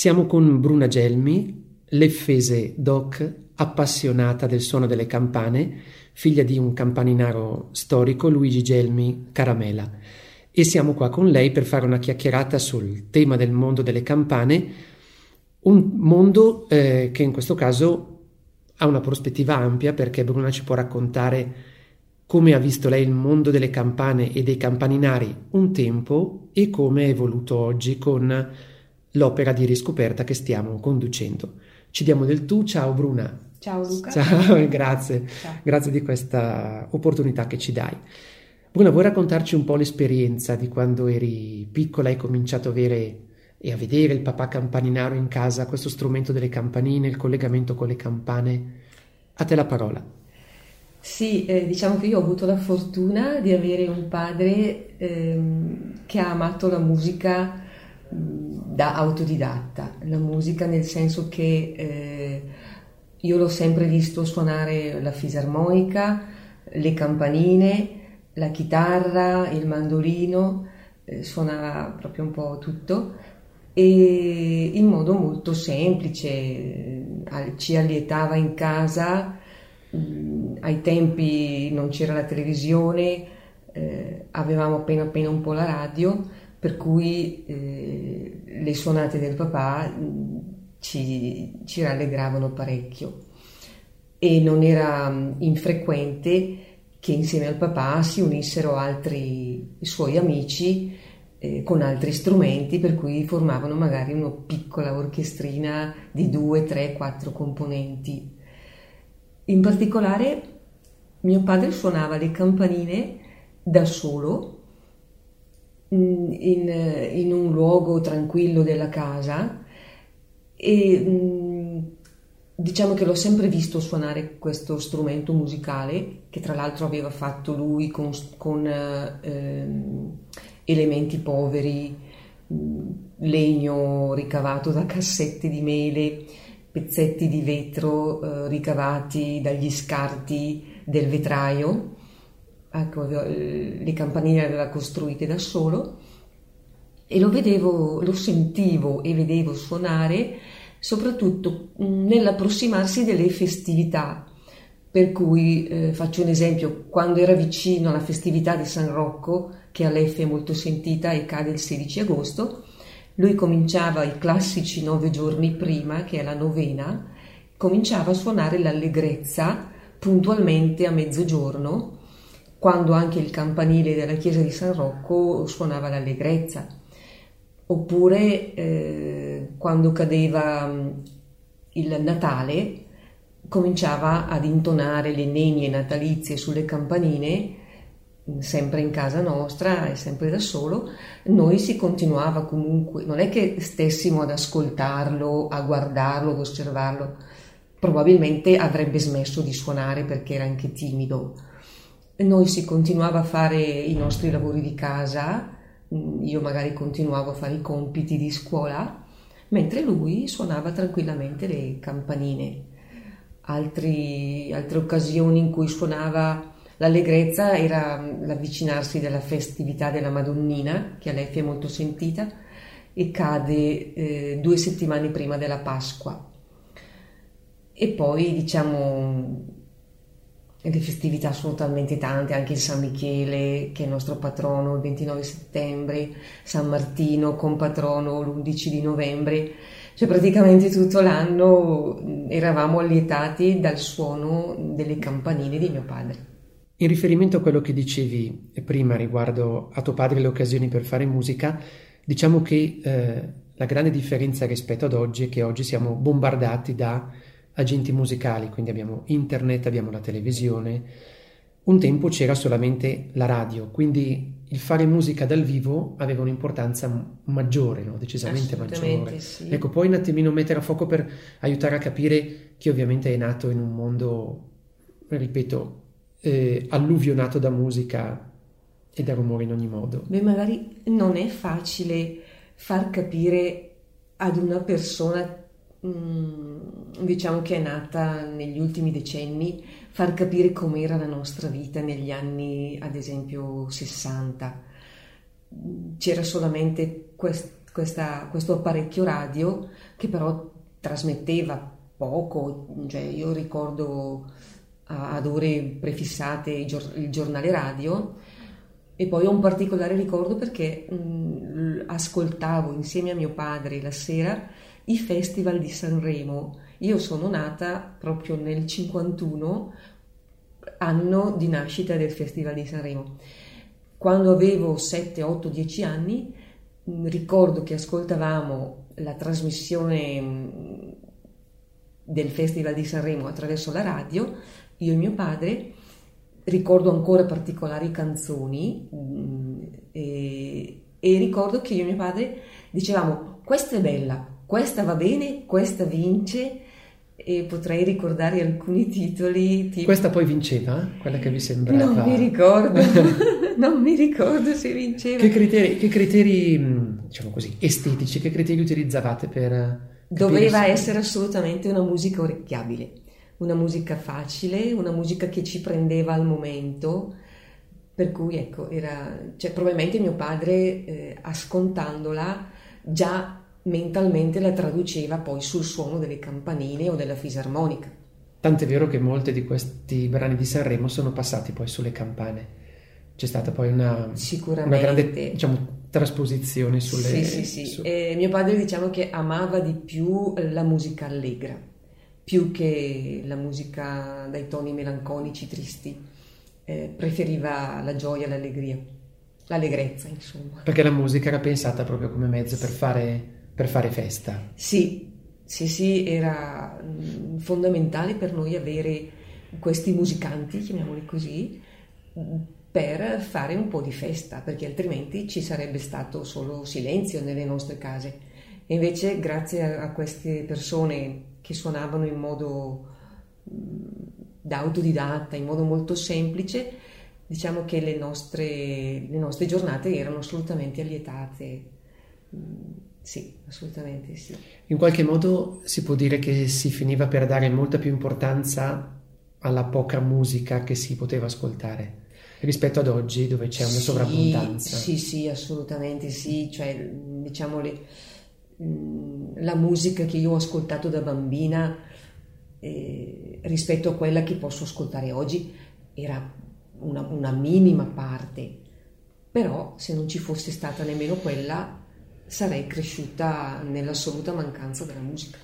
Siamo con Bruna Gelmi, l'effese doc, appassionata del suono delle campane, figlia di un campaninaro storico, Luigi Gelmi Caramela. E siamo qua con lei per fare una chiacchierata sul tema del mondo delle campane, un mondo eh, che in questo caso ha una prospettiva ampia perché Bruna ci può raccontare come ha visto lei il mondo delle campane e dei campaninari un tempo e come è evoluto oggi con l'opera di riscoperta che stiamo conducendo. Ci diamo del tu, ciao Bruna. Ciao Luca. Ciao, grazie. Ciao. Grazie di questa opportunità che ci dai. Bruna, vuoi raccontarci un po' l'esperienza di quando eri piccola e hai cominciato a avere e a vedere il papà campaninaro in casa, questo strumento delle campanine, il collegamento con le campane? A te la parola. Sì, eh, diciamo che io ho avuto la fortuna di avere un padre ehm, che ha amato la musica da autodidatta, la musica nel senso che eh, io l'ho sempre visto suonare la fisarmonica, le campanine, la chitarra, il mandolino, eh, suonava proprio un po' tutto e in modo molto semplice, eh, ci allietava in casa, ai tempi non c'era la televisione, eh, avevamo appena appena un po' la radio per cui eh, le suonate del papà mm, ci, ci, rallegravano parecchio e non era mm, infrequente che insieme al papà si unissero altri suoi amici eh, con altri strumenti per cui formavano magari una piccola orchestrina di due, tre, quattro componenti. In particolare mio padre suonava le campanine da solo in, in, un luogo tranquillo della casa e diciamo che l'ho sempre visto suonare questo strumento musicale che tra l'altro aveva fatto lui con, con eh, elementi poveri, legno ricavato da cassette di mele, pezzetti di vetro eh, ricavati dagli scarti del vetraio ecco, le campanine le aveva costruite da solo e lo vedevo, lo sentivo e vedevo suonare soprattutto mm, nell'approssimarsi delle festività. Per cui eh, faccio un esempio, quando era vicino alla festività di San Rocco, che all'F è molto sentita e cade il 16 agosto, lui cominciava i classici nove giorni prima, che è la novena, cominciava a suonare l'allegrezza puntualmente a mezzogiorno quando anche il campanile della chiesa di San Rocco suonava l'allegrezza, oppure eh, quando cadeva mm, il Natale cominciava ad intonare le nenie natalizie sulle campanine, mm, sempre in casa nostra e sempre da solo, noi si continuava comunque, non è che stessimo ad ascoltarlo, a guardarlo, ad osservarlo, probabilmente avrebbe smesso di suonare perché era anche timido noi si continuava a fare i nostri lavori di casa, mm, io magari continuavo a fare i compiti di scuola, mentre lui suonava tranquillamente le campanine. Altri, altre occasioni in cui suonava l'allegrezza era mm, l'avvicinarsi della festività della Madonnina, che a lei è molto sentita, e cade eh, due settimane prima della Pasqua. E poi, diciamo, le festività sono talmente tante, anche il San Michele che è il nostro patrono il 29 settembre, San Martino con patrono l'11 di novembre, cioè praticamente tutto l'anno eravamo allietati dal suono delle campanine di mio padre. In riferimento a quello che dicevi prima riguardo a tuo padre e le occasioni per fare musica, diciamo che eh, la grande differenza rispetto ad oggi è che oggi siamo bombardati da agenti musicali, quindi abbiamo internet, abbiamo la televisione. Un tempo c'era solamente la radio, quindi il fare musica dal vivo aveva un'importanza maggiore, no? decisamente maggiore. Sì. Ecco, puoi un attimino mettere a fuoco per aiutare a capire chi ovviamente è nato in un mondo, ripeto, eh, alluvionato da musica e da rumore in ogni modo. Beh, magari non è facile far capire ad una persona diciamo che è nata negli ultimi decenni, far capire com'era la nostra vita negli anni, ad esempio, 60. C'era solamente quest- questa, questo apparecchio radio che però trasmetteva poco, cioè io ricordo ad ore prefissate il giornale radio e poi ho un particolare ricordo perché mh, ascoltavo insieme a mio padre la sera i festival di Sanremo. Io sono nata proprio nel 51, anno di nascita del Festival di Sanremo. Quando avevo 7, 8, 10 anni, ricordo che ascoltavamo la trasmissione del Festival di Sanremo attraverso la radio, io e mio padre, ricordo ancora particolari canzoni e, e ricordo che io e mio padre dicevamo questa è bella, questa va bene, questa vince e potrei ricordare alcuni titoli. Tipo... Questa poi vinceva? Quella che vi sembrava? Non mi ricordo, non mi ricordo se vinceva. Che criteri, che criteri, diciamo così, estetici, che criteri utilizzavate per... Doveva se... essere assolutamente una musica orecchiabile, una musica facile, una musica che ci prendeva al momento, per cui ecco, era, cioè, probabilmente mio padre eh, ascoltandola già mentalmente la traduceva poi sul suono delle campanine o della fisarmonica. Tant'è vero che molti di questi brani di Sanremo sono passati poi sulle campane. C'è stata poi una, una grande diciamo, trasposizione sulle... Sì, sì, sì. Su... Eh, mio padre diciamo che amava di più la musica allegra, più che la musica dai toni melanconici, tristi. Eh, preferiva la gioia, l'allegria, l'allegrezza, insomma. Perché la musica era pensata proprio come mezzo per fare per fare festa. Sì, sì, sì, era mm, fondamentale per noi avere questi musicanti, chiamiamoli così, per fare un po' di festa, perché altrimenti ci sarebbe stato solo silenzio nelle nostre case. E invece, grazie a, queste persone che suonavano in modo mm, da autodidatta, in modo molto semplice, diciamo che le nostre, le nostre giornate erano assolutamente allietate mm, sì, assolutamente sì. In qualche modo si può dire che si finiva per dare molta più importanza alla poca musica che si poteva ascoltare rispetto ad oggi dove c'è una sì, sovrabbondanza. Sì, sì, assolutamente sì, cioè diciamo le, mm, la musica che io ho ascoltato da bambina eh, rispetto a quella che posso ascoltare oggi era una, una minima parte, però se non ci fosse stata nemmeno quella sarei cresciuta nell'assoluta mancanza della musica.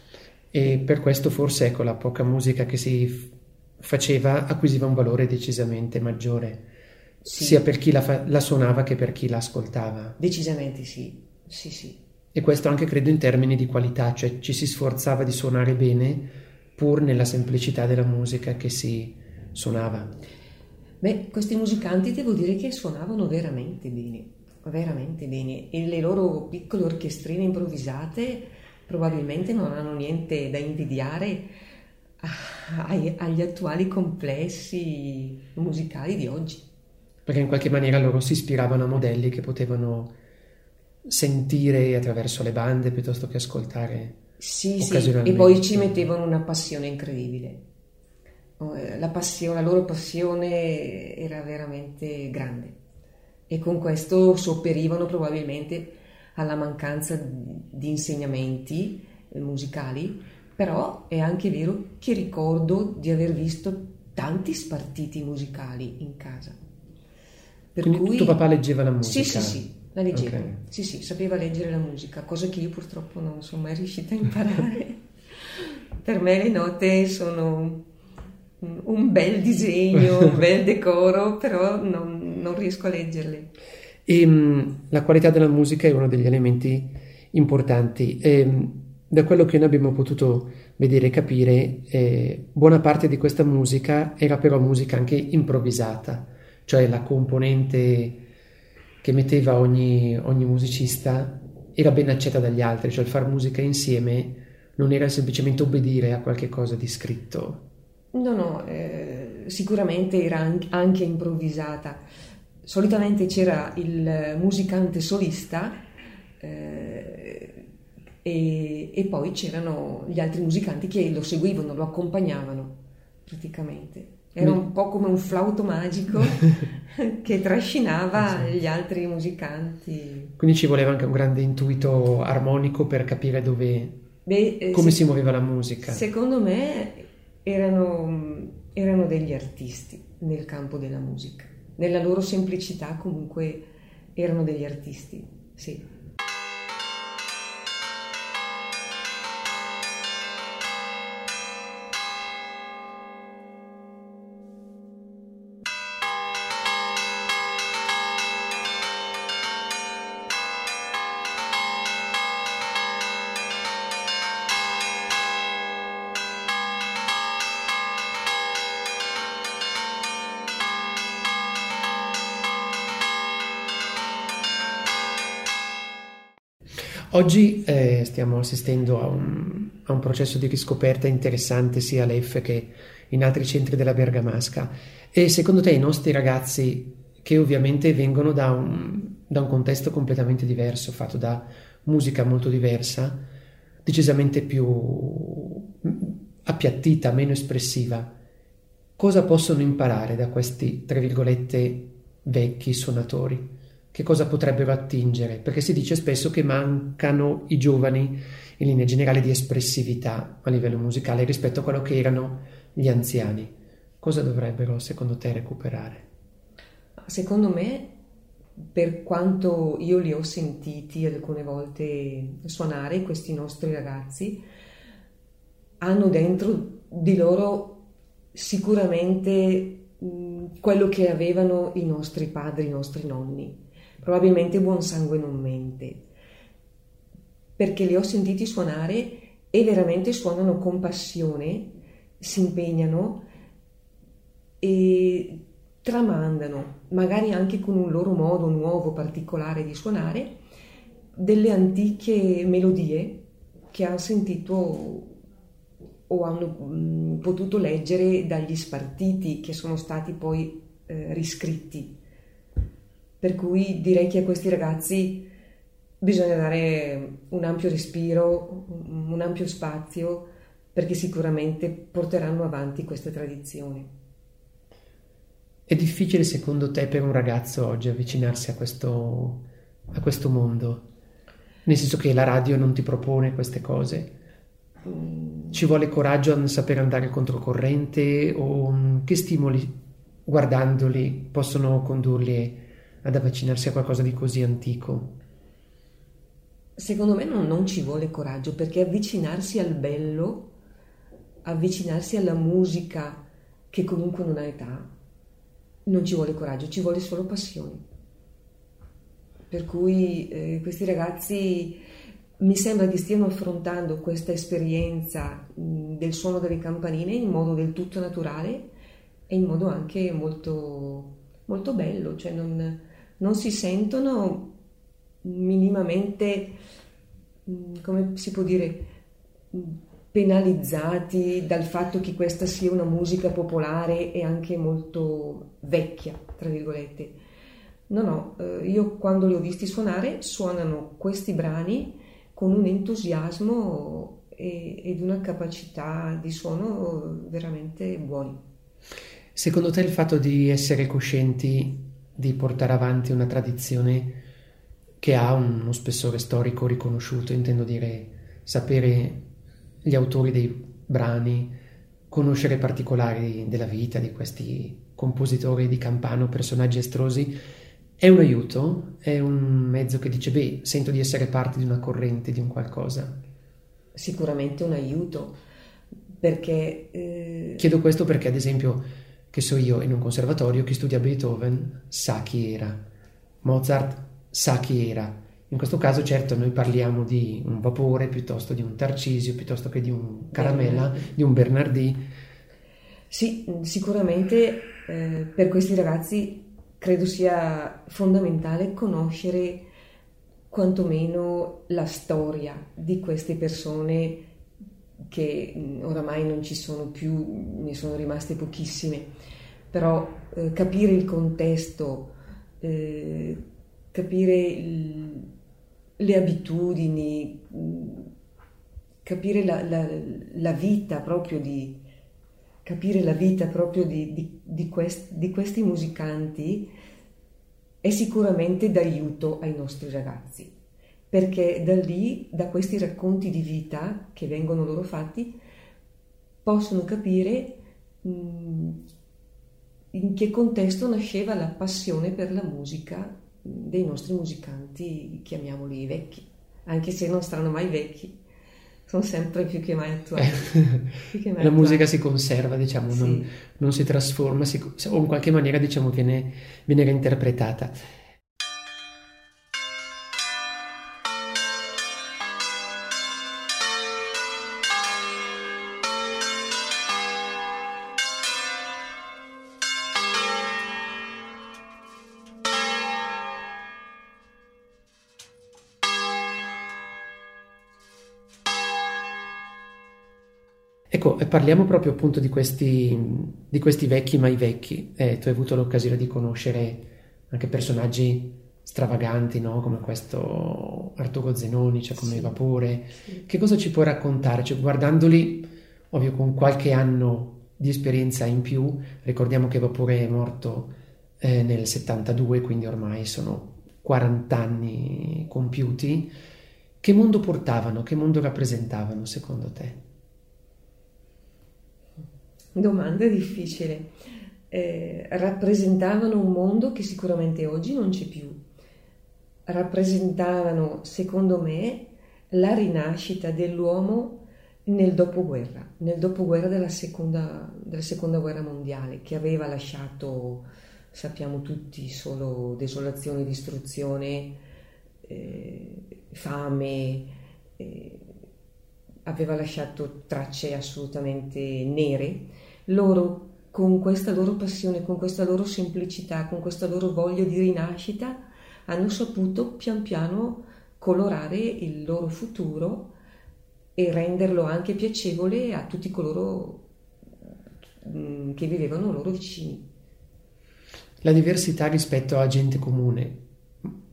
E per questo forse ecco, la poca musica che si faceva acquisiva un valore decisamente maggiore, sì. sia per chi la, fa- la, suonava che per chi la ascoltava. Decisamente sì, sì, sì. E questo anche credo in termini di qualità, cioè ci si sforzava di suonare bene pur nella semplicità della musica che si suonava. Beh, questi musicanti devo dire che suonavano veramente bene veramente bene e le loro piccole orchestrine improvvisate probabilmente non hanno niente da invidiare agli attuali complessi musicali di oggi. Perché in qualche maniera loro si ispiravano a modelli che potevano sentire attraverso le bande piuttosto che ascoltare. Sì, sì, e poi ci mettevano una passione incredibile. Eh, la, passione, la loro passione era veramente grande e con questo sopperivano probabilmente alla mancanza di insegnamenti eh, musicali, però è anche vero che ricordo di aver visto tanti spartiti musicali in casa. Per Quindi cui... tuo papà leggeva la musica? Sì, sì, sì, la leggeva. Okay. Sì, sì, sapeva leggere la musica, cosa che io purtroppo non sono mai riuscita a imparare. per me le note sono un bel disegno, un bel decoro, però non, non riesco a leggerle. E, um, la qualità della musica è uno degli elementi importanti. E, um, da quello che noi abbiamo potuto vedere e capire, eh, buona parte di questa musica era però musica anche improvvisata, cioè la componente che metteva ogni, ogni musicista era ben accetta dagli altri, cioè il fare musica insieme non era semplicemente obbedire a qualche cosa di scritto, No, no, eh, sicuramente era anche improvvisata. Solitamente c'era il musicante solista eh, e, e, poi c'erano gli altri musicanti che lo seguivano, lo accompagnavano praticamente. Era un po' come un flauto magico che trascinava esatto. gli altri musicanti. Quindi ci voleva anche un grande intuito armonico per capire dove, Beh, eh, come se, si muoveva la musica. Secondo me erano, erano degli artisti nel campo della musica. Nella loro semplicità comunque erano degli artisti, sì. Oggi eh, stiamo assistendo a un, a un, processo di riscoperta interessante sia all'EF che in altri centri della Bergamasca. E secondo te i nostri ragazzi, che ovviamente vengono da un, da un contesto completamente diverso, fatto da musica molto diversa, decisamente più appiattita, meno espressiva, cosa possono imparare da questi, tra virgolette, vecchi suonatori? Che cosa potrebbero attingere, perché si dice spesso che mancano i giovani in linea generale di espressività a livello musicale rispetto a quello che erano gli anziani. Cosa dovrebbero secondo te recuperare? Secondo me, per quanto io li ho sentiti alcune volte suonare, questi nostri ragazzi hanno dentro di loro sicuramente quello che avevano i nostri padri, i nostri nonni probabilmente buon sangue non mente, perché li ho sentiti suonare e veramente suonano con passione, si impegnano e tramandano, magari anche con un loro modo nuovo, particolare di suonare, delle antiche melodie che hanno sentito o hanno potuto leggere dagli spartiti che sono stati poi eh, riscritti per cui direi che a questi ragazzi bisogna dare un ampio respiro, un ampio spazio, perché sicuramente porteranno avanti queste tradizioni. È difficile secondo te per un ragazzo oggi avvicinarsi a questo, a questo mondo? Nel senso che la radio non ti propone queste cose? Mm. Ci vuole coraggio a saper andare controcorrente o che stimoli guardandoli possono condurli ad avvicinarsi a qualcosa di così antico? Secondo me non, non ci vuole coraggio perché avvicinarsi al bello, avvicinarsi alla musica che comunque non ha età, non ci vuole coraggio, ci vuole solo passione. Per cui eh, questi ragazzi mi sembra che stiano affrontando questa esperienza mh, del suono delle campanine in modo del tutto naturale e in modo anche molto, molto bello, cioè non, non si sentono minimamente, mm, come si può dire, penalizzati dal fatto che questa sia una musica popolare e anche molto vecchia, tra virgolette. No, no, eh, io quando li ho visti suonare suonano questi brani con un entusiasmo ed una capacità di suono veramente buoni. Secondo te il fatto di essere coscienti di portare avanti una tradizione che ha uno spessore storico riconosciuto, intendo dire sapere gli autori dei brani, conoscere particolari della vita di questi compositori di campano, personaggi estrosi, è un aiuto, è un mezzo che dice, beh, sento di essere parte di una corrente, di un qualcosa. Sicuramente un aiuto, perché... Eh... Chiedo questo perché, ad esempio, che so io in un conservatorio, chi studia Beethoven sa chi era, Mozart sa chi era. In questo caso certo noi parliamo di un vapore piuttosto di un Tarcisio, piuttosto che di un Caramella, di un Bernardi. Sì, sicuramente eh, per questi ragazzi credo sia fondamentale conoscere quantomeno la storia di queste persone che mm, oramai non ci sono più, ne sono rimaste pochissime, però eh, capire il contesto, eh, capire il, le abitudini, mm, capire la, la, la, vita proprio di, capire la vita proprio di, di, di, quest, di questi musicanti è sicuramente d'aiuto ai nostri ragazzi, perché da lì, da questi racconti di vita che vengono loro fatti, possono capire mh, in che contesto nasceva la passione per la musica dei nostri musicanti, chiamiamoli vecchi, anche se non saranno mai vecchi, sono sempre più che mai attuali. Più che mai la attuali. musica si conserva, diciamo, sì. non, non, si trasforma, si, o in qualche maniera diciamo, viene, viene reinterpretata. Ecco, parliamo proprio appunto di questi, di questi vecchi mai vecchi. Eh, tu hai avuto l'occasione di conoscere anche personaggi stravaganti, no? come questo Arturo Zenoni, cioè come sì. Vapore. Sì. Che cosa ci puoi raccontare? Cioè, guardandoli, ovvio, con qualche anno di esperienza in più, ricordiamo che Vapore è morto eh, nel 72, quindi ormai sono 40 anni compiuti. Che mondo portavano? Che mondo rappresentavano secondo te? Domanda difficile. Eh, rappresentavano un mondo che sicuramente oggi non c'è più. Rappresentavano, secondo me, la rinascita dell'uomo nel dopoguerra, nel dopoguerra della seconda, della seconda guerra mondiale, che aveva lasciato, sappiamo tutti, solo desolazione, distruzione, eh, fame, eh, aveva lasciato tracce assolutamente nere loro con questa loro passione, con questa loro semplicità, con questa loro voglia di rinascita, hanno saputo pian piano colorare il loro futuro e renderlo anche piacevole a tutti coloro mm, che vivevano loro vicini. La diversità rispetto a gente comune,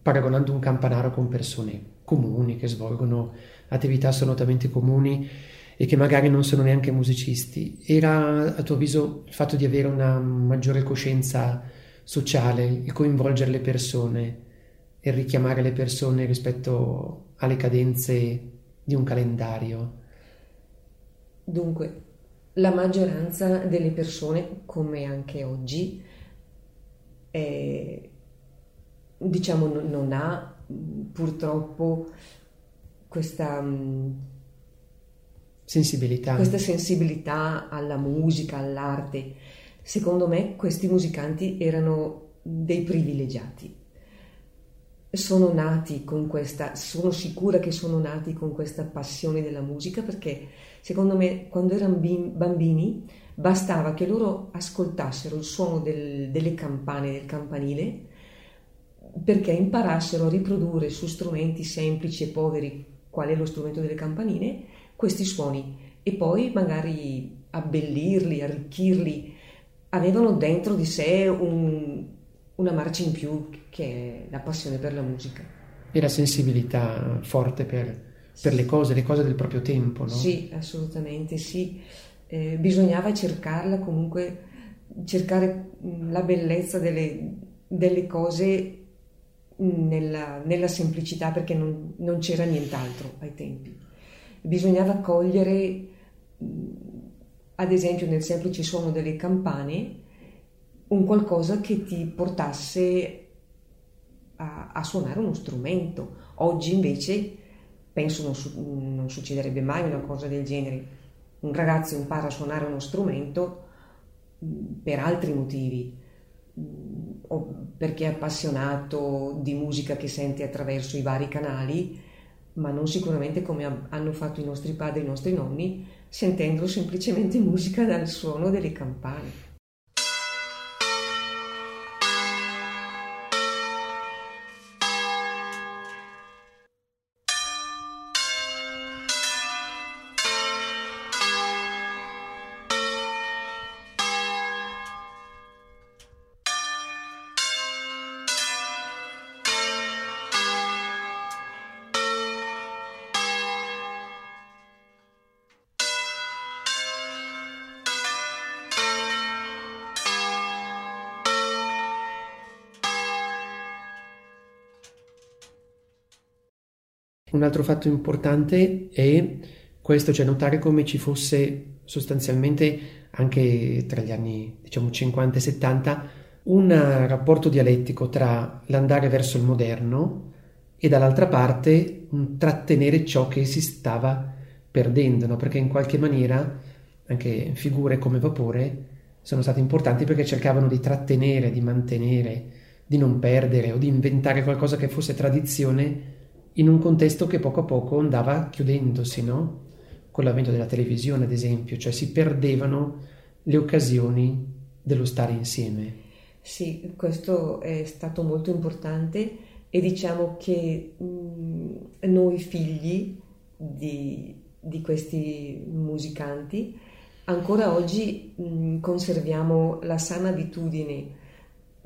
paragonando un campanaro con persone comuni che svolgono attività assolutamente comuni, e che magari non sono neanche musicisti. Era a tuo avviso il fatto di avere una maggiore coscienza sociale, il coinvolgere le persone e richiamare le persone rispetto alle cadenze di un calendario? Dunque, la maggioranza delle persone, come anche oggi, è, diciamo non ha purtroppo questa sensibilità. questa sensibilità alla musica, all'arte. Secondo me questi musicanti erano dei privilegiati. Sono nati con questa, sono sicura che sono nati con questa passione della musica perché secondo me quando erano bambini bastava che loro ascoltassero il suono del, delle campane, del campanile, perché imparassero a riprodurre su strumenti semplici e poveri, qual è lo strumento delle campanine, questi suoni e poi magari abbellirli, arricchirli. Avevano dentro di sé un, una marcia in più che è la passione per la musica. E la sensibilità forte per, per le cose, le cose del proprio tempo, no? Sì, assolutamente sì. Eh, bisognava cercarla comunque, cercare la bellezza delle, delle cose nella, nella, semplicità perché non, non c'era nient'altro ai tempi bisognava cogliere, ad esempio nel semplice suono delle campane, un qualcosa che ti portasse a, a suonare uno strumento. Oggi invece penso non, su, non succederebbe mai una cosa del genere. Un ragazzo impara a suonare uno strumento per altri motivi, o perché è appassionato di musica che sente attraverso i vari canali ma non sicuramente come hanno fatto i nostri padri e i nostri nonni, sentendo semplicemente musica dal suono delle campane. Un altro fatto importante è questo, cioè notare come ci fosse sostanzialmente anche tra gli anni diciamo 50 e 70 un rapporto dialettico tra l'andare verso il moderno e dall'altra parte un trattenere ciò che si stava perdendo, no? perché in qualche maniera anche figure come Vapore sono state importanti perché cercavano di trattenere, di mantenere, di non perdere o di inventare qualcosa che fosse tradizione in un contesto che poco a poco andava chiudendosi, no? Con l'avvento della televisione, ad esempio, cioè si perdevano le occasioni dello stare insieme. Sì, questo è stato molto importante e diciamo che mh, noi figli di, di, questi musicanti ancora oggi mh, conserviamo la sana abitudine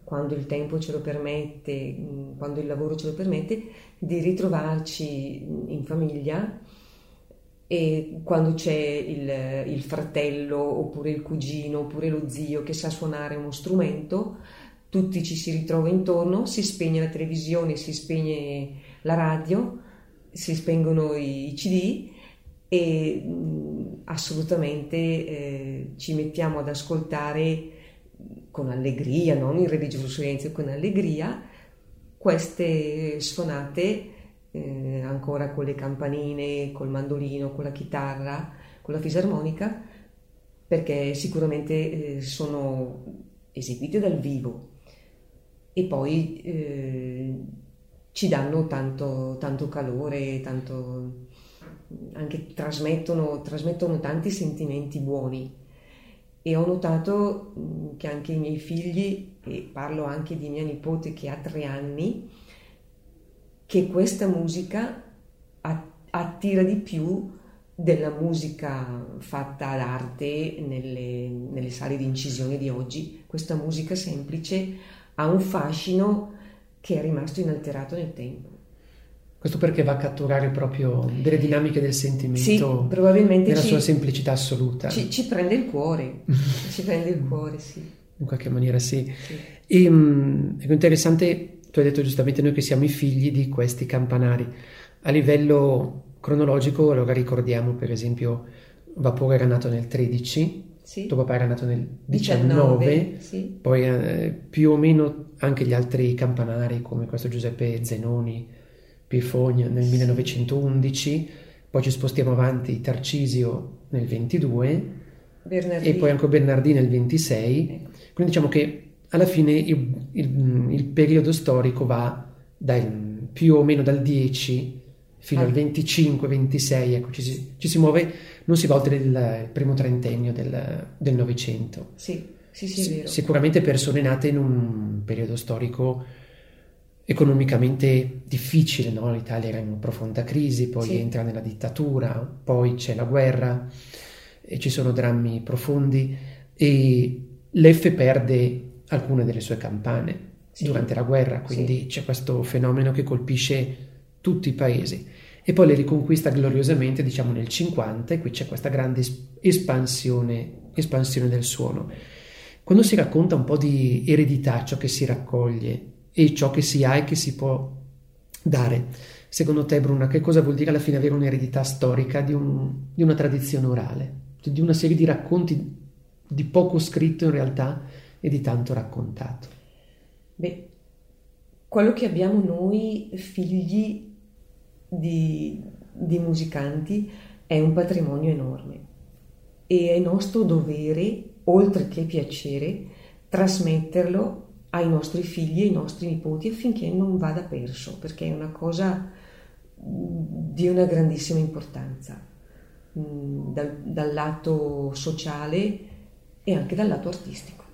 quando il tempo ce lo permette, quando il lavoro ce lo permette, di ritrovarci in famiglia e quando c'è il, il, fratello oppure il cugino oppure lo zio che sa suonare uno strumento, tutti ci si ritrova intorno, si spegne la televisione, si spegne la radio, si spengono i CD e mh, assolutamente eh, ci mettiamo ad ascoltare con allegria, non in religioso silenzio, con allegria queste suonate eh, ancora con le campanine, col mandolino, con la chitarra, con la fisarmonica, perché sicuramente eh, sono eseguite dal vivo e poi eh, ci danno tanto, tanto calore, tanto, anche trasmettono, trasmettono tanti sentimenti buoni. E ho notato mm, che anche i miei figli, e parlo anche di mia nipote che ha tre anni, che questa musica attira di più della musica fatta ad arte nelle, nelle sale di incisione di oggi. Questa musica semplice ha un fascino che è rimasto inalterato nel tempo. Questo perché va a catturare proprio delle dinamiche del sentimento sì, probabilmente nella ci, sua semplicità assoluta. Ci, ci prende il cuore, ci prende il cuore, sì. In qualche maniera sì. sì. E, um, è interessante tu hai detto giustamente noi che siamo i figli di questi campanari. A livello cronologico, allora ricordiamo per esempio Vapore era nato nel 13, sì. tuo papà era nato nel 19, 19 sì. poi eh, più o meno anche gli altri campanari come questo Giuseppe Zenoni, Pifogna nel sì. 1911, poi ci spostiamo avanti Tarcisio nel 22 Bernardini. e poi anche Bernardini nel 26, ecco. quindi diciamo che alla fine il, il, il periodo storico va dal, più o meno dal 10 fino ah. al 25-26, ecco, ci si, ci si, muove, non si va oltre il, primo trentennio del Novecento. Sì, sì, sì, è vero. Sicuramente persone nate in un periodo storico economicamente difficile, no? l'Italia era in profonda crisi, poi sì. entra nella dittatura, poi c'è la guerra, e ci sono drammi profondi e l'F perde alcune delle sue campane sì. durante la guerra, quindi sì. c'è questo fenomeno che colpisce tutti i paesi e poi le riconquista gloriosamente diciamo nel 50 e qui c'è questa grande espansione, espansione del suono. Quando si racconta un po' di eredità, ciò che si raccoglie e ciò che si ha e che si può dare, secondo te Bruna, che cosa vuol dire alla fine avere un'eredità storica di, un, di una tradizione orale, di una serie di racconti di poco scritto in realtà e di tanto raccontato? Beh, quello che abbiamo noi figli di, di musicanti è un patrimonio enorme. E è nostro dovere, oltre che piacere, trasmetterlo ai nostri figli ai nostri nipoti affinché non vada perso, perché è una cosa di una grandissima importanza mm, dal, dal lato sociale e anche dal lato artistico.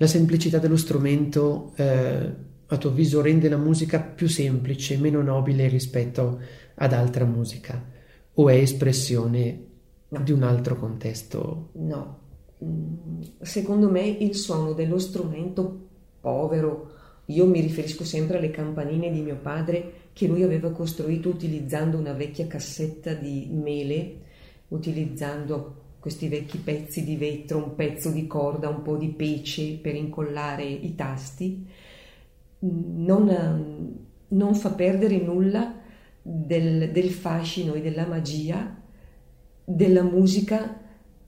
La semplicità dello strumento, eh, a tuo avviso, rende la musica più semplice, meno nobile rispetto ad altra musica? O è espressione no. di un altro contesto? No. Mm, secondo me il suono dello strumento povero, io mi riferisco sempre alle campanine di mio padre che lui aveva costruito utilizzando una vecchia cassetta di mele, utilizzando questi vecchi pezzi di vetro, un pezzo di corda, un po' di pece per incollare i tasti, non, non fa perdere nulla del, del, fascino e della magia della musica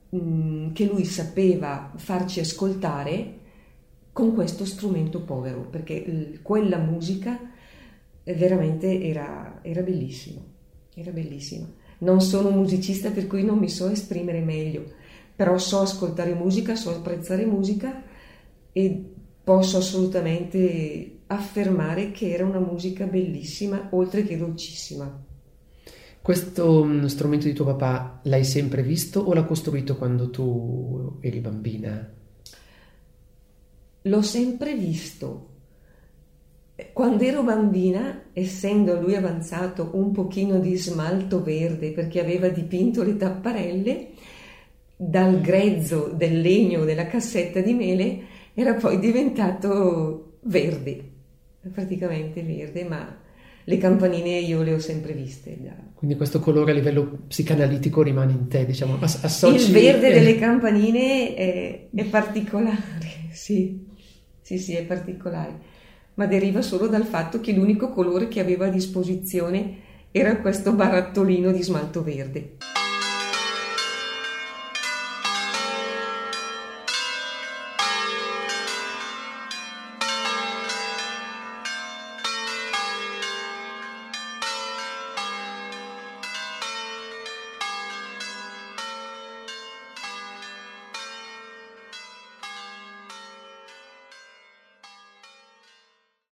mh, che lui sapeva farci ascoltare con questo strumento povero, perché quella musica veramente era, era bellissima, era bellissima. Non sono un musicista per cui non mi so esprimere meglio, però so ascoltare musica, so apprezzare musica e posso assolutamente affermare che era una musica bellissima, oltre che dolcissima. Questo mm, strumento di tuo papà l'hai sempre visto o l'ha costruito quando tu eri bambina? L'ho sempre visto. Quando ero bambina, essendo lui avanzato un pochino di smalto verde perché aveva dipinto le tapparelle, dal grezzo del legno della cassetta di mele era poi diventato verde, praticamente verde, ma le campanine io le ho sempre viste. Quindi questo colore a livello psicanalitico rimane in te, diciamo, associ... Il verde delle campanine è, è particolare, sì. Sì, sì, è particolare, ma deriva solo dal fatto che l'unico colore che aveva a disposizione era questo barattolino di smalto verde.